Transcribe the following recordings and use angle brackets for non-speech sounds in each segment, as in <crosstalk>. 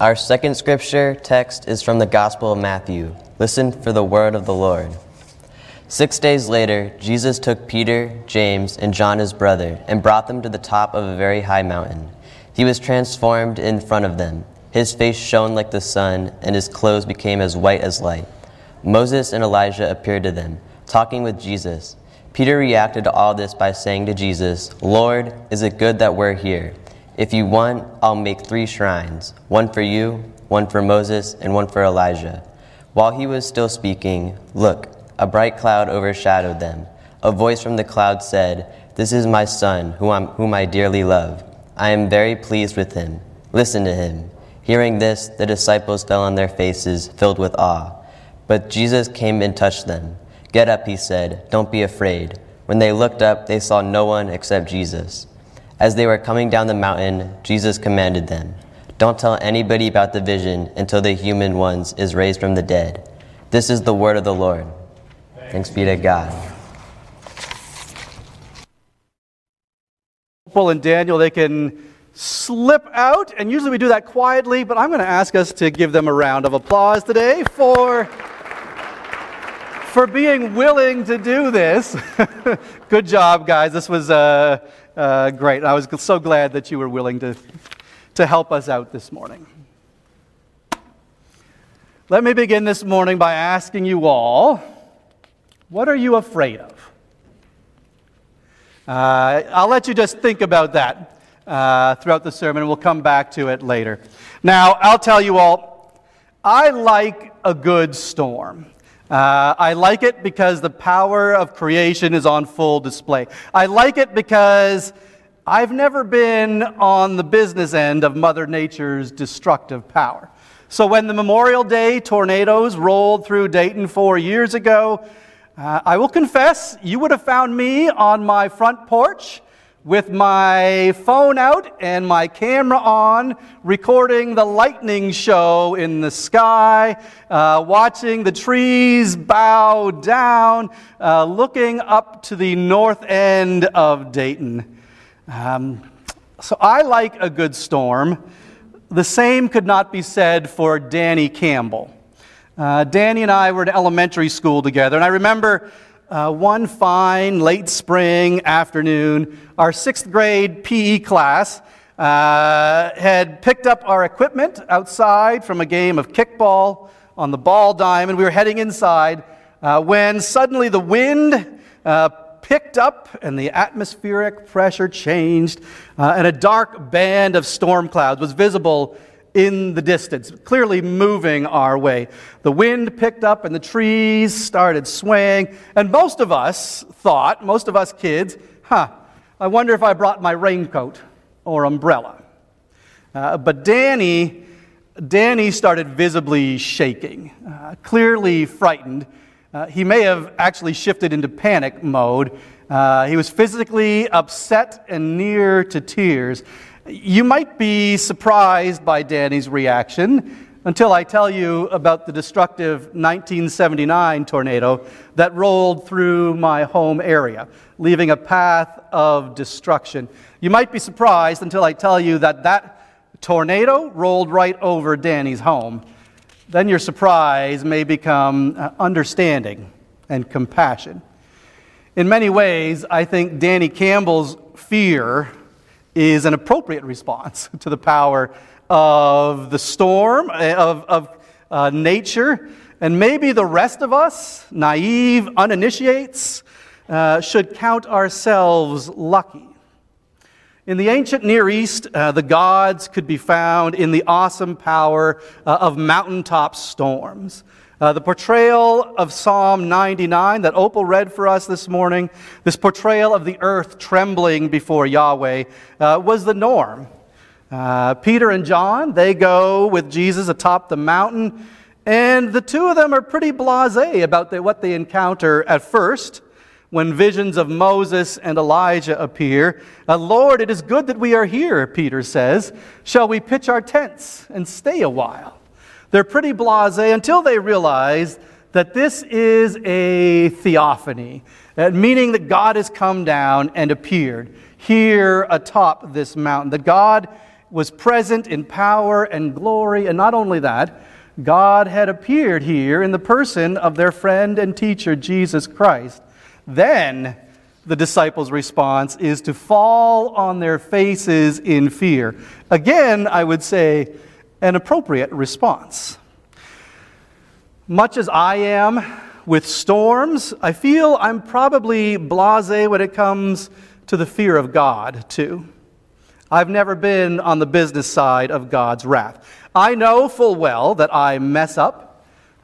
Our second scripture text is from the Gospel of Matthew. Listen for the word of the Lord. Six days later, Jesus took Peter, James, and John his brother and brought them to the top of a very high mountain. He was transformed in front of them. His face shone like the sun, and his clothes became as white as light. Moses and Elijah appeared to them, talking with Jesus. Peter reacted to all this by saying to Jesus, Lord, is it good that we're here? If you want, I'll make three shrines one for you, one for Moses, and one for Elijah. While he was still speaking, look, a bright cloud overshadowed them. A voice from the cloud said, This is my son, whom, whom I dearly love. I am very pleased with him. Listen to him. Hearing this, the disciples fell on their faces, filled with awe. But Jesus came and touched them. Get up, he said. Don't be afraid. When they looked up, they saw no one except Jesus. As they were coming down the mountain, Jesus commanded them, Don't tell anybody about the vision until the human ones is raised from the dead. This is the word of the Lord. Thanks be to God. Opal and Daniel, they can slip out, and usually we do that quietly, but I'm going to ask us to give them a round of applause today for for being willing to do this. <laughs> Good job, guys. This was uh, uh, great. I was so glad that you were willing to, to help us out this morning. Let me begin this morning by asking you all what are you afraid of? Uh, I'll let you just think about that uh, throughout the sermon, and we'll come back to it later. Now, I'll tell you all, I like a good storm. Uh, I like it because the power of creation is on full display. I like it because I've never been on the business end of Mother Nature's destructive power. So when the Memorial Day tornadoes rolled through Dayton four years ago, uh, I will confess, you would have found me on my front porch with my phone out and my camera on, recording the lightning show in the sky, uh, watching the trees bow down, uh, looking up to the north end of Dayton. Um, so I like a good storm. The same could not be said for Danny Campbell. Uh, Danny and I were in elementary school together, and I remember uh, one fine late spring afternoon, our sixth grade PE class uh, had picked up our equipment outside from a game of kickball on the ball diamond. We were heading inside uh, when suddenly the wind uh, picked up and the atmospheric pressure changed, uh, and a dark band of storm clouds was visible in the distance, clearly moving our way. The wind picked up and the trees started swaying, and most of us thought, most of us kids, huh, I wonder if I brought my raincoat or umbrella. Uh, but Danny, Danny started visibly shaking, uh, clearly frightened. Uh, he may have actually shifted into panic mode. Uh, he was physically upset and near to tears. You might be surprised by Danny's reaction until I tell you about the destructive 1979 tornado that rolled through my home area, leaving a path of destruction. You might be surprised until I tell you that that tornado rolled right over Danny's home. Then your surprise may become uh, understanding and compassion. In many ways, I think Danny Campbell's fear is an appropriate response <laughs> to the power of the storm, eh, of, of uh, nature. And maybe the rest of us, naive, uninitiates, uh, should count ourselves lucky. In the ancient Near East, uh, the gods could be found in the awesome power uh, of mountaintop storms. Uh, the portrayal of Psalm 99 that Opal read for us this morning, this portrayal of the earth trembling before Yahweh, uh, was the norm. Uh, Peter and John, they go with Jesus atop the mountain, and the two of them are pretty blase about the, what they encounter at first when visions of Moses and Elijah appear. Uh, Lord, it is good that we are here, Peter says. Shall we pitch our tents and stay a while? They're pretty blase until they realize that this is a theophany, meaning that God has come down and appeared here atop this mountain. That God, was present in power and glory, and not only that, God had appeared here in the person of their friend and teacher, Jesus Christ. Then the disciples' response is to fall on their faces in fear. Again, I would say an appropriate response. Much as I am with storms, I feel I'm probably blase when it comes to the fear of God, too. I've never been on the business side of God's wrath. I know full well that I mess up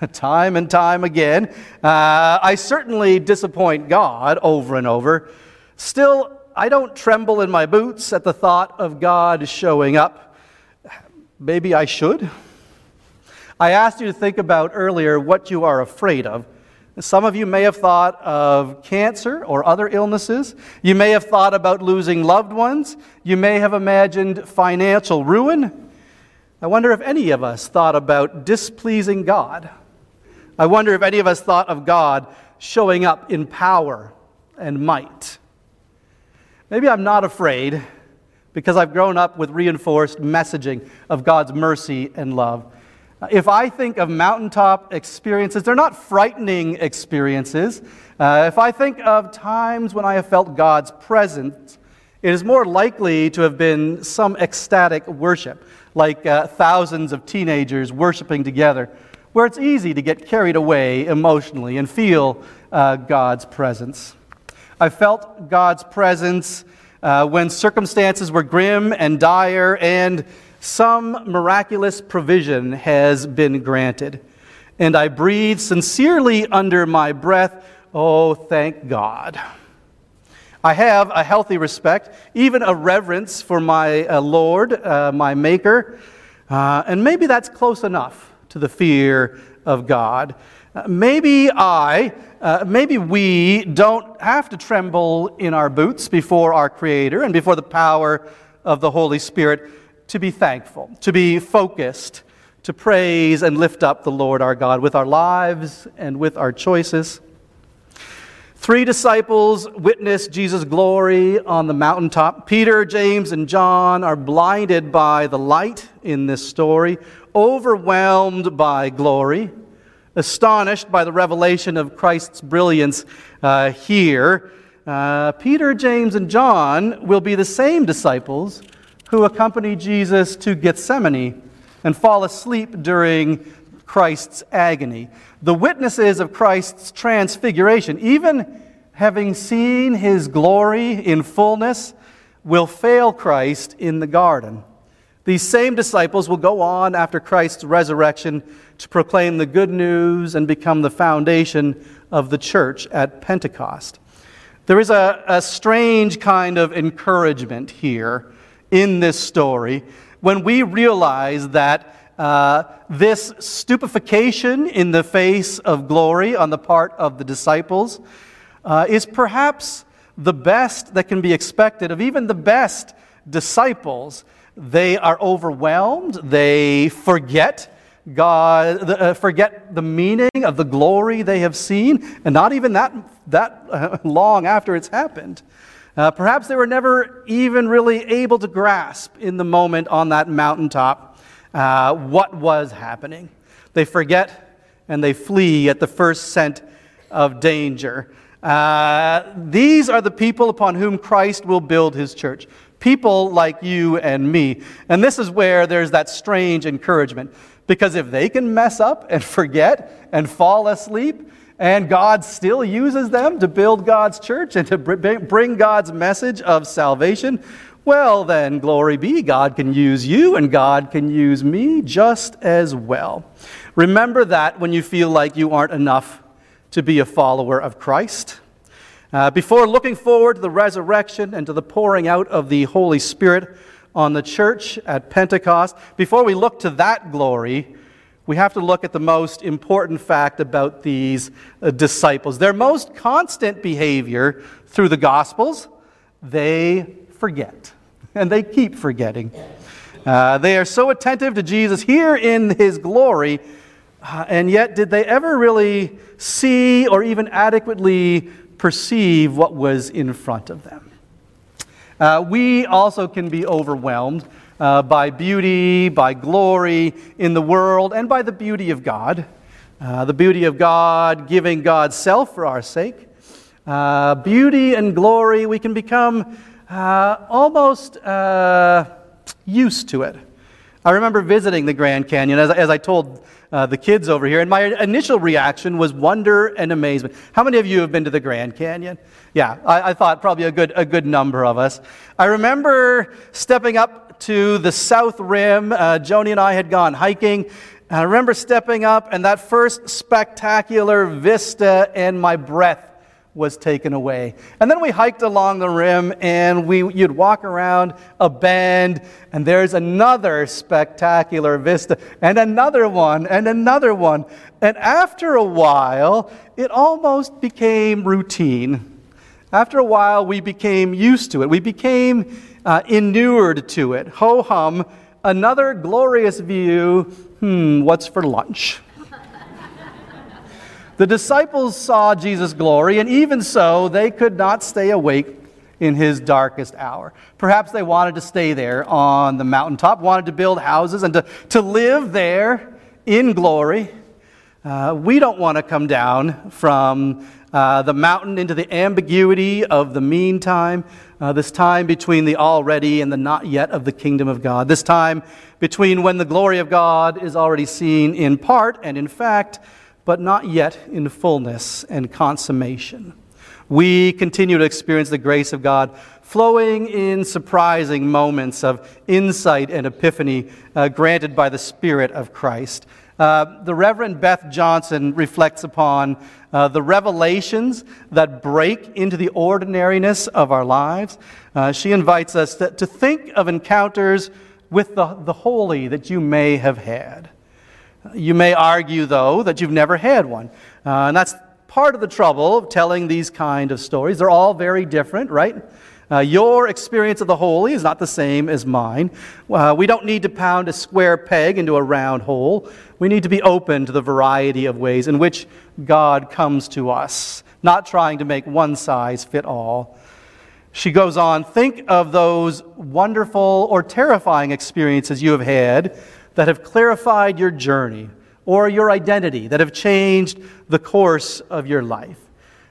<laughs> time and time again. Uh, I certainly disappoint God over and over. Still, I don't tremble in my boots at the thought of God showing up. Maybe I should. I asked you to think about earlier what you are afraid of. Some of you may have thought of cancer or other illnesses. You may have thought about losing loved ones. You may have imagined financial ruin. I wonder if any of us thought about displeasing God. I wonder if any of us thought of God showing up in power and might. Maybe I'm not afraid because I've grown up with reinforced messaging of God's mercy and love. If I think of mountaintop experiences, they're not frightening experiences. Uh, if I think of times when I have felt God's presence, it is more likely to have been some ecstatic worship, like uh, thousands of teenagers worshiping together, where it's easy to get carried away emotionally and feel uh, God's presence. I felt God's presence uh, when circumstances were grim and dire and some miraculous provision has been granted. And I breathe sincerely under my breath, oh, thank God. I have a healthy respect, even a reverence for my uh, Lord, uh, my Maker, uh, and maybe that's close enough to the fear of God. Uh, maybe I, uh, maybe we don't have to tremble in our boots before our Creator and before the power of the Holy Spirit to be thankful, to be focused, to praise and lift up the Lord our God with our lives and with our choices. Three disciples witness Jesus' glory on the mountaintop. Peter, James, and John are blinded by the light in this story, overwhelmed by glory, astonished by the revelation of Christ's brilliance uh, here. Uh, Peter, James, and John will be the same disciples who accompany Jesus to Gethsemane and fall asleep during Christ's agony. The witnesses of Christ's transfiguration, even having seen his glory in fullness, will fail Christ in the garden. These same disciples will go on after Christ's resurrection to proclaim the good news and become the foundation of the church at Pentecost. There is a, a strange kind of encouragement here in this story when we realize that uh, this stupefaction in the face of glory on the part of the disciples uh, is perhaps the best that can be expected of even the best disciples. They are overwhelmed, they forget. God, uh, forget the meaning of the glory they have seen, and not even that, that uh, <laughs> long after it's happened. Uh, perhaps they were never even really able to grasp in the moment on that mountaintop uh, what was happening. They forget and they flee at the first scent of danger. Uh, these are the people upon whom Christ will build his church. People like you and me. And this is where there's that strange encouragement. Because if they can mess up and forget and fall asleep, and God still uses them to build God's church and to bring God's message of salvation, well, then, glory be, God can use you and God can use me just as well. Remember that when you feel like you aren't enough to be a follower of Christ. Uh, before looking forward to the resurrection and to the pouring out of the Holy Spirit on the church at Pentecost, before we look to that glory, we have to look at the most important fact about these uh, disciples. Their most constant behavior through the Gospels, they forget. <laughs> And they keep forgetting. Uh, they are so attentive to Jesus here in his glory, uh, and yet did they ever really see or even adequately perceive what was in front of them? Uh, we also can be overwhelmed uh, by beauty, by glory in the world, and by the beauty of God. Uh, the beauty of God giving God's self for our sake. Uh, beauty and glory, we can become uh, almost uh, used to it. I remember visiting the Grand Canyon, as, as I told uh, the kids over here, and my initial reaction was wonder and amazement. How many of you have been to the Grand Canyon? Yeah, I, I thought probably a good, a good number of us. I remember stepping up to the south rim. Uh, Joni and I had gone hiking. And I remember stepping up, and that first spectacular vista, and my breath was taken away. And then we hiked along the rim and we, you'd walk around a bend and there's another spectacular vista and another one and another one. And after a while, it almost became routine. After a while, we became used to it. We became uh, inured to it. Ho hum, another glorious view. Hmm, what's for lunch? The disciples saw Jesus' glory, and even so, they could not stay awake in his darkest hour. Perhaps they wanted to stay there on the mountaintop, wanted to build houses and to, to live there in glory. Uh, we don't want to come down from uh, the mountain into the ambiguity of the meantime, uh, this time between the already and the not yet of the kingdom of God, this time between when the glory of God is already seen in part and in fact but not yet in fullness and consummation. We continue to experience the grace of God flowing in surprising moments of insight and epiphany uh, granted by the Spirit of Christ. Uh, the Reverend Beth Johnson reflects upon uh, the revelations that break into the ordinariness of our lives. Uh, she invites us to, to think of encounters with the, the holy that you may have had. You may argue, though, that you've never had one. Uh, and that's part of the trouble of telling these kind of stories. They're all very different, right? Uh, your experience of the holy is not the same as mine. Uh, we don't need to pound a square peg into a round hole. We need to be open to the variety of ways in which God comes to us, not trying to make one size fit all. She goes on, think of those wonderful or terrifying experiences you have had that have clarified your journey or your identity, that have changed the course of your life.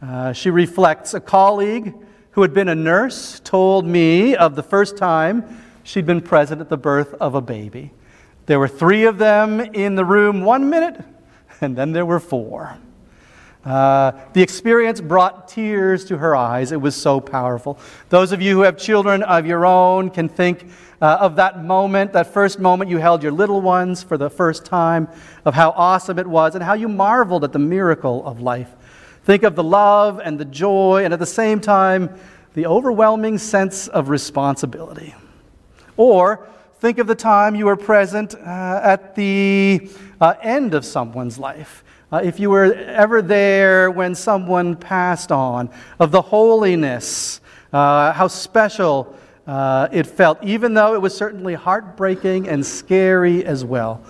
Uh, she reflects a colleague who had been a nurse told me of the first time she'd been present at the birth of a baby. There were three of them in the room one minute, and then there were four. Uh, the experience brought tears to her eyes. It was so powerful. Those of you who have children of your own can think uh, of that moment, that first moment you held your little ones for the first time, of how awesome it was and how you marveled at the miracle of life. Think of the love and the joy, and at the same time, the overwhelming sense of responsibility. Or think of the time you were present uh, at the uh, end of someone's life. Uh, if you were ever there when someone passed on, of the holiness, uh, how special uh, it felt, even though it was certainly heartbreaking and scary as well.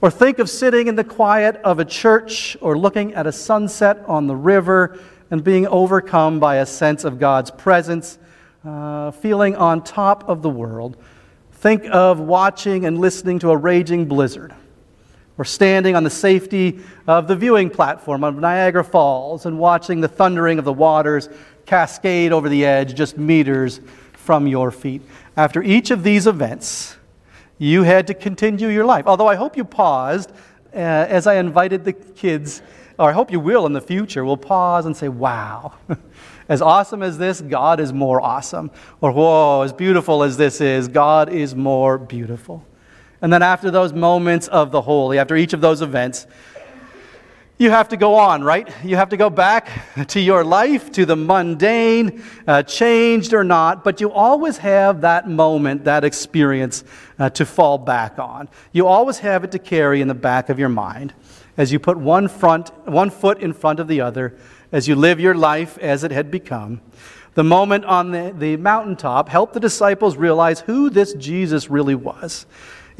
Or think of sitting in the quiet of a church or looking at a sunset on the river and being overcome by a sense of God's presence, uh, feeling on top of the world. Think of watching and listening to a raging blizzard, or standing on the safety of the viewing platform of Niagara Falls and watching the thundering of the waters cascade over the edge just meters from your feet. After each of these events, you had to continue your life. Although I hope you paused uh, as I invited the kids, or I hope you will in the future, will pause and say, wow. <laughs> as awesome as this, God is more awesome. Or, whoa, as beautiful as this is, God is more beautiful. And then after those moments of the holy, after each of those events, you have to go on, right? You have to go back to your life, to the mundane, uh, changed or not, but you always have that moment, that experience uh, to fall back on. You always have it to carry in the back of your mind as you put one, front, one foot in front of the other, as you live your life as it had become. The moment on the, the mountaintop helped the disciples realize who this Jesus really was.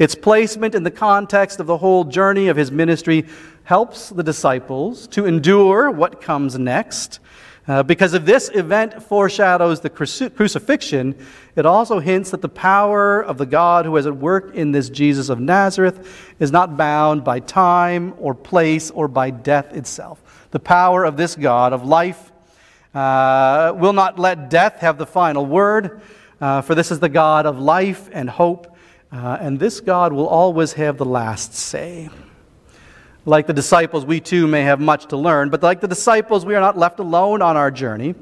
Its placement in the context of the whole journey of his ministry helps the disciples to endure what comes next. Uh, because if this event foreshadows the crucifixion, it also hints that the power of the God who is at work in this Jesus of Nazareth is not bound by time or place or by death itself. The power of this God of life uh, will not let death have the final word, uh, for this is the God of life and hope, uh, and this God will always have the last say. Like the disciples, we too may have much to learn, but like the disciples, we are not left alone on our journey.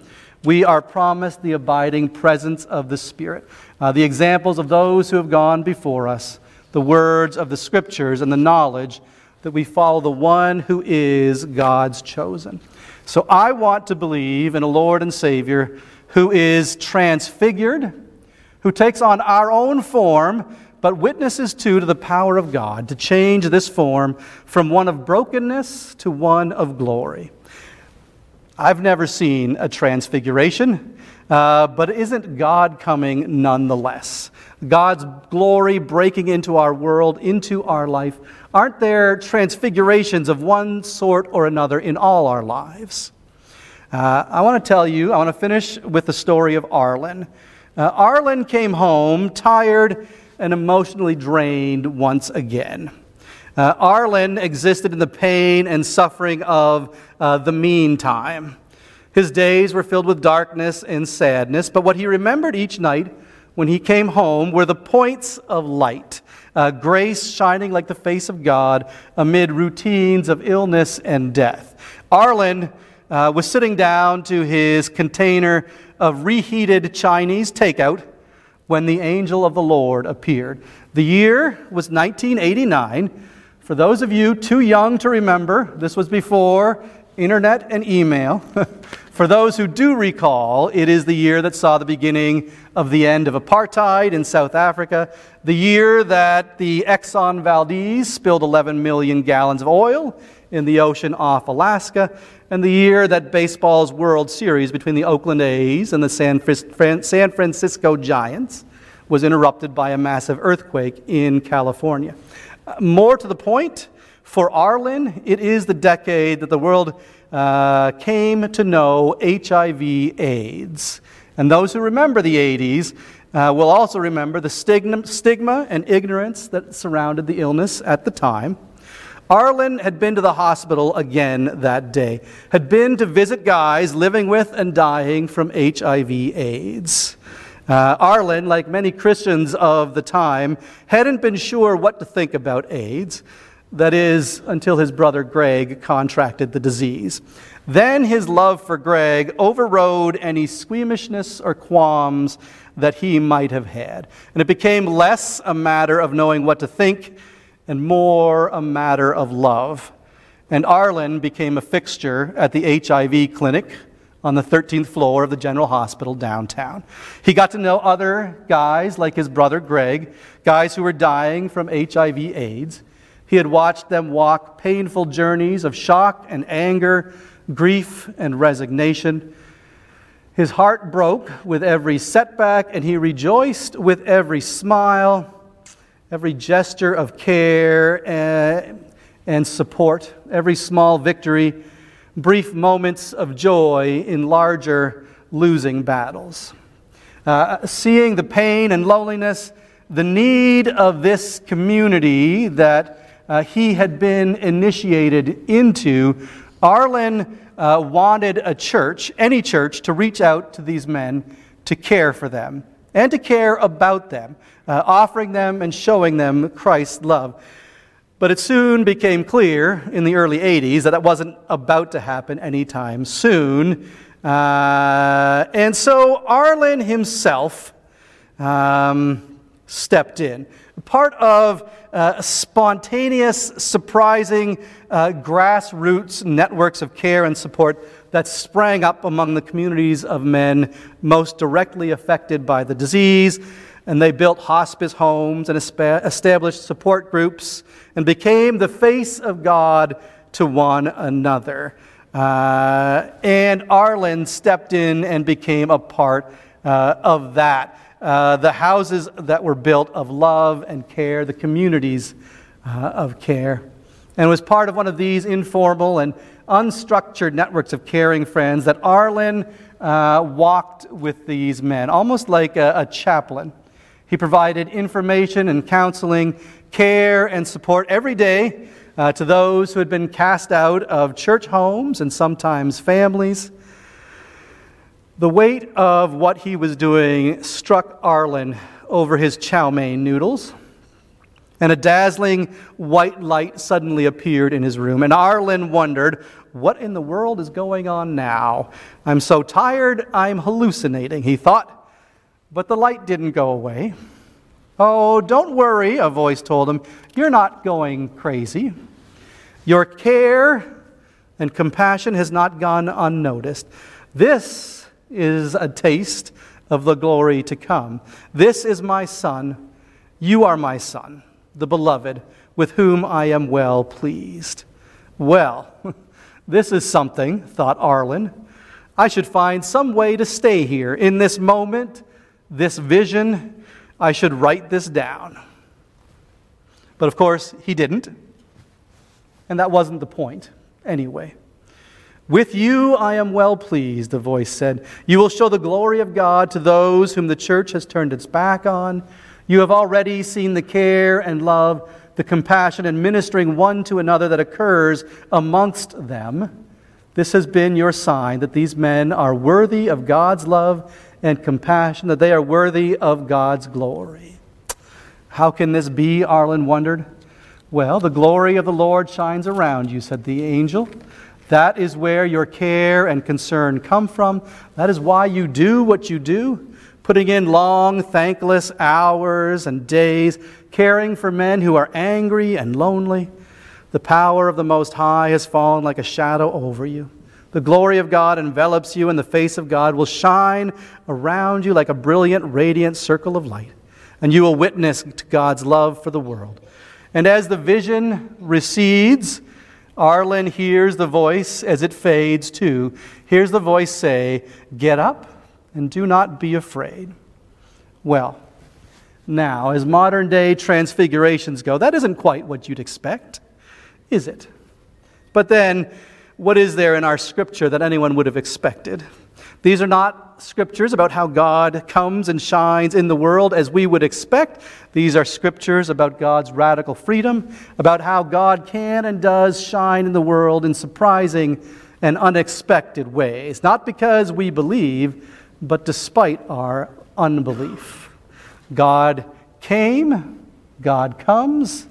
We are promised the abiding presence of the Spirit, uh, the examples of those who have gone before us, the words of the Scriptures, and the knowledge that we follow the one who is God's chosen. So I want to believe in a Lord and Savior who is transfigured, who takes on our own form but witnesses too to the power of God to change this form from one of brokenness to one of glory. I've never seen a transfiguration, uh, but isn't God coming nonetheless? God's glory breaking into our world, into our life. Aren't there transfigurations of one sort or another in all our lives? Uh, I want to tell you, I want to finish with the story of Arlen. Uh, Arlen came home tired and emotionally drained once again. Uh, Arlen existed in the pain and suffering of uh, the meantime. His days were filled with darkness and sadness, but what he remembered each night when he came home were the points of light, uh, grace shining like the face of God amid routines of illness and death. Arlen uh, was sitting down to his container of reheated Chinese takeout when the angel of the Lord appeared. The year was 1989. For those of you too young to remember, this was before internet and email. <laughs> For those who do recall, it is the year that saw the beginning of the end of apartheid in South Africa, the year that the Exxon Valdez spilled 11 million gallons of oil in the ocean off Alaska, and the year that baseball's World Series between the Oakland A's and the San, San Francisco Giants was interrupted by a massive earthquake in California. Uh, more to the point, for Arlen, it is the decade that the world uh, came to know HIV AIDS. And those who remember the 80s uh, will also remember the stigma, stigma and ignorance that surrounded the illness at the time. Arlen had been to the hospital again that day, had been to visit guys living with and dying from HIV AIDS. Uh, Arlen, like many Christians of the time, hadn't been sure what to think about AIDS. That is, until his brother Greg contracted the disease. Then his love for Greg overrode any squeamishness or qualms that he might have had. And it became less a matter of knowing what to think and more a matter of love. And Arlen became a fixture at the HIV clinic on the 13th floor of the General Hospital downtown. He got to know other guys like his brother Greg, guys who were dying from HIV AIDS. He had watched them walk painful journeys of shock and anger, grief and resignation. His heart broke with every setback, and he rejoiced with every smile every gesture of care and, and support, every small victory, brief moments of joy in larger losing battles. Uh, seeing the pain and loneliness, the need of this community that uh, he had been initiated into, Arlen uh, wanted a church, any church, to reach out to these men to care for them and to care about them uh, offering them and showing them Christ's love. But it soon became clear in the early 80s that that wasn't about to happen anytime soon. Uh, and so Arlen himself um, stepped in. Part of uh, spontaneous, surprising uh, grassroots networks of care and support that sprang up among the communities of men most directly affected by the disease and they built hospice homes and established support groups and became the face of God to one another. Uh, and Arlen stepped in and became a part uh, of that. Uh, the houses that were built of love and care, the communities uh, of care. And was part of one of these informal and unstructured networks of caring friends that Arlen uh, walked with these men, almost like a, a chaplain. He provided information and counseling, care and support every day uh, to those who had been cast out of church homes and sometimes families. The weight of what he was doing struck Arlen over his chow mein noodles, and a dazzling white light suddenly appeared in his room. And Arlen wondered, What in the world is going on now? I'm so tired, I'm hallucinating, he thought. But the light didn't go away. Oh, don't worry, a voice told him. You're not going crazy. Your care and compassion has not gone unnoticed. This is a taste of the glory to come. This is my Son. You are my Son, the beloved, with whom I am well pleased. Well, <laughs> this is something, thought Arlen. I should find some way to stay here in this moment, this vision. I should write this down. But of course, he didn't. And that wasn't the point anyway. With you I am well pleased, the voice said. You will show the glory of God to those whom the church has turned its back on. You have already seen the care and love, the compassion and ministering one to another that occurs amongst them. This has been your sign that these men are worthy of God's love and compassion, that they are worthy of God's glory. How can this be? Arlen wondered. Well, the glory of the Lord shines around you, said the angel. That is where your care and concern come from. That is why you do what you do, putting in long, thankless hours and days, caring for men who are angry and lonely. The power of the Most High has fallen like a shadow over you. The glory of God envelops you, and the face of God will shine around you like a brilliant, radiant circle of light. And you will witness to God's love for the world. And as the vision recedes, Arlen hears the voice as it fades too. Hears the voice say, Get up and do not be afraid. Well, now, as modern day transfigurations go, that isn't quite what you'd expect, is it? But then, what is there in our scripture that anyone would have expected? These are not scriptures about how God comes and shines in the world as we would expect. These are scriptures about God's radical freedom, about how God can and does shine in the world in surprising and unexpected ways. Not because we believe, but despite our unbelief. God came, God comes,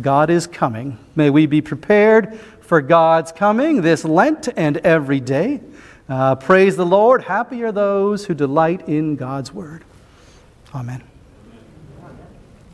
God is coming. May we be prepared for God's coming this Lent and every day. Uh, praise the Lord. Happy are those who delight in God's word. Amen.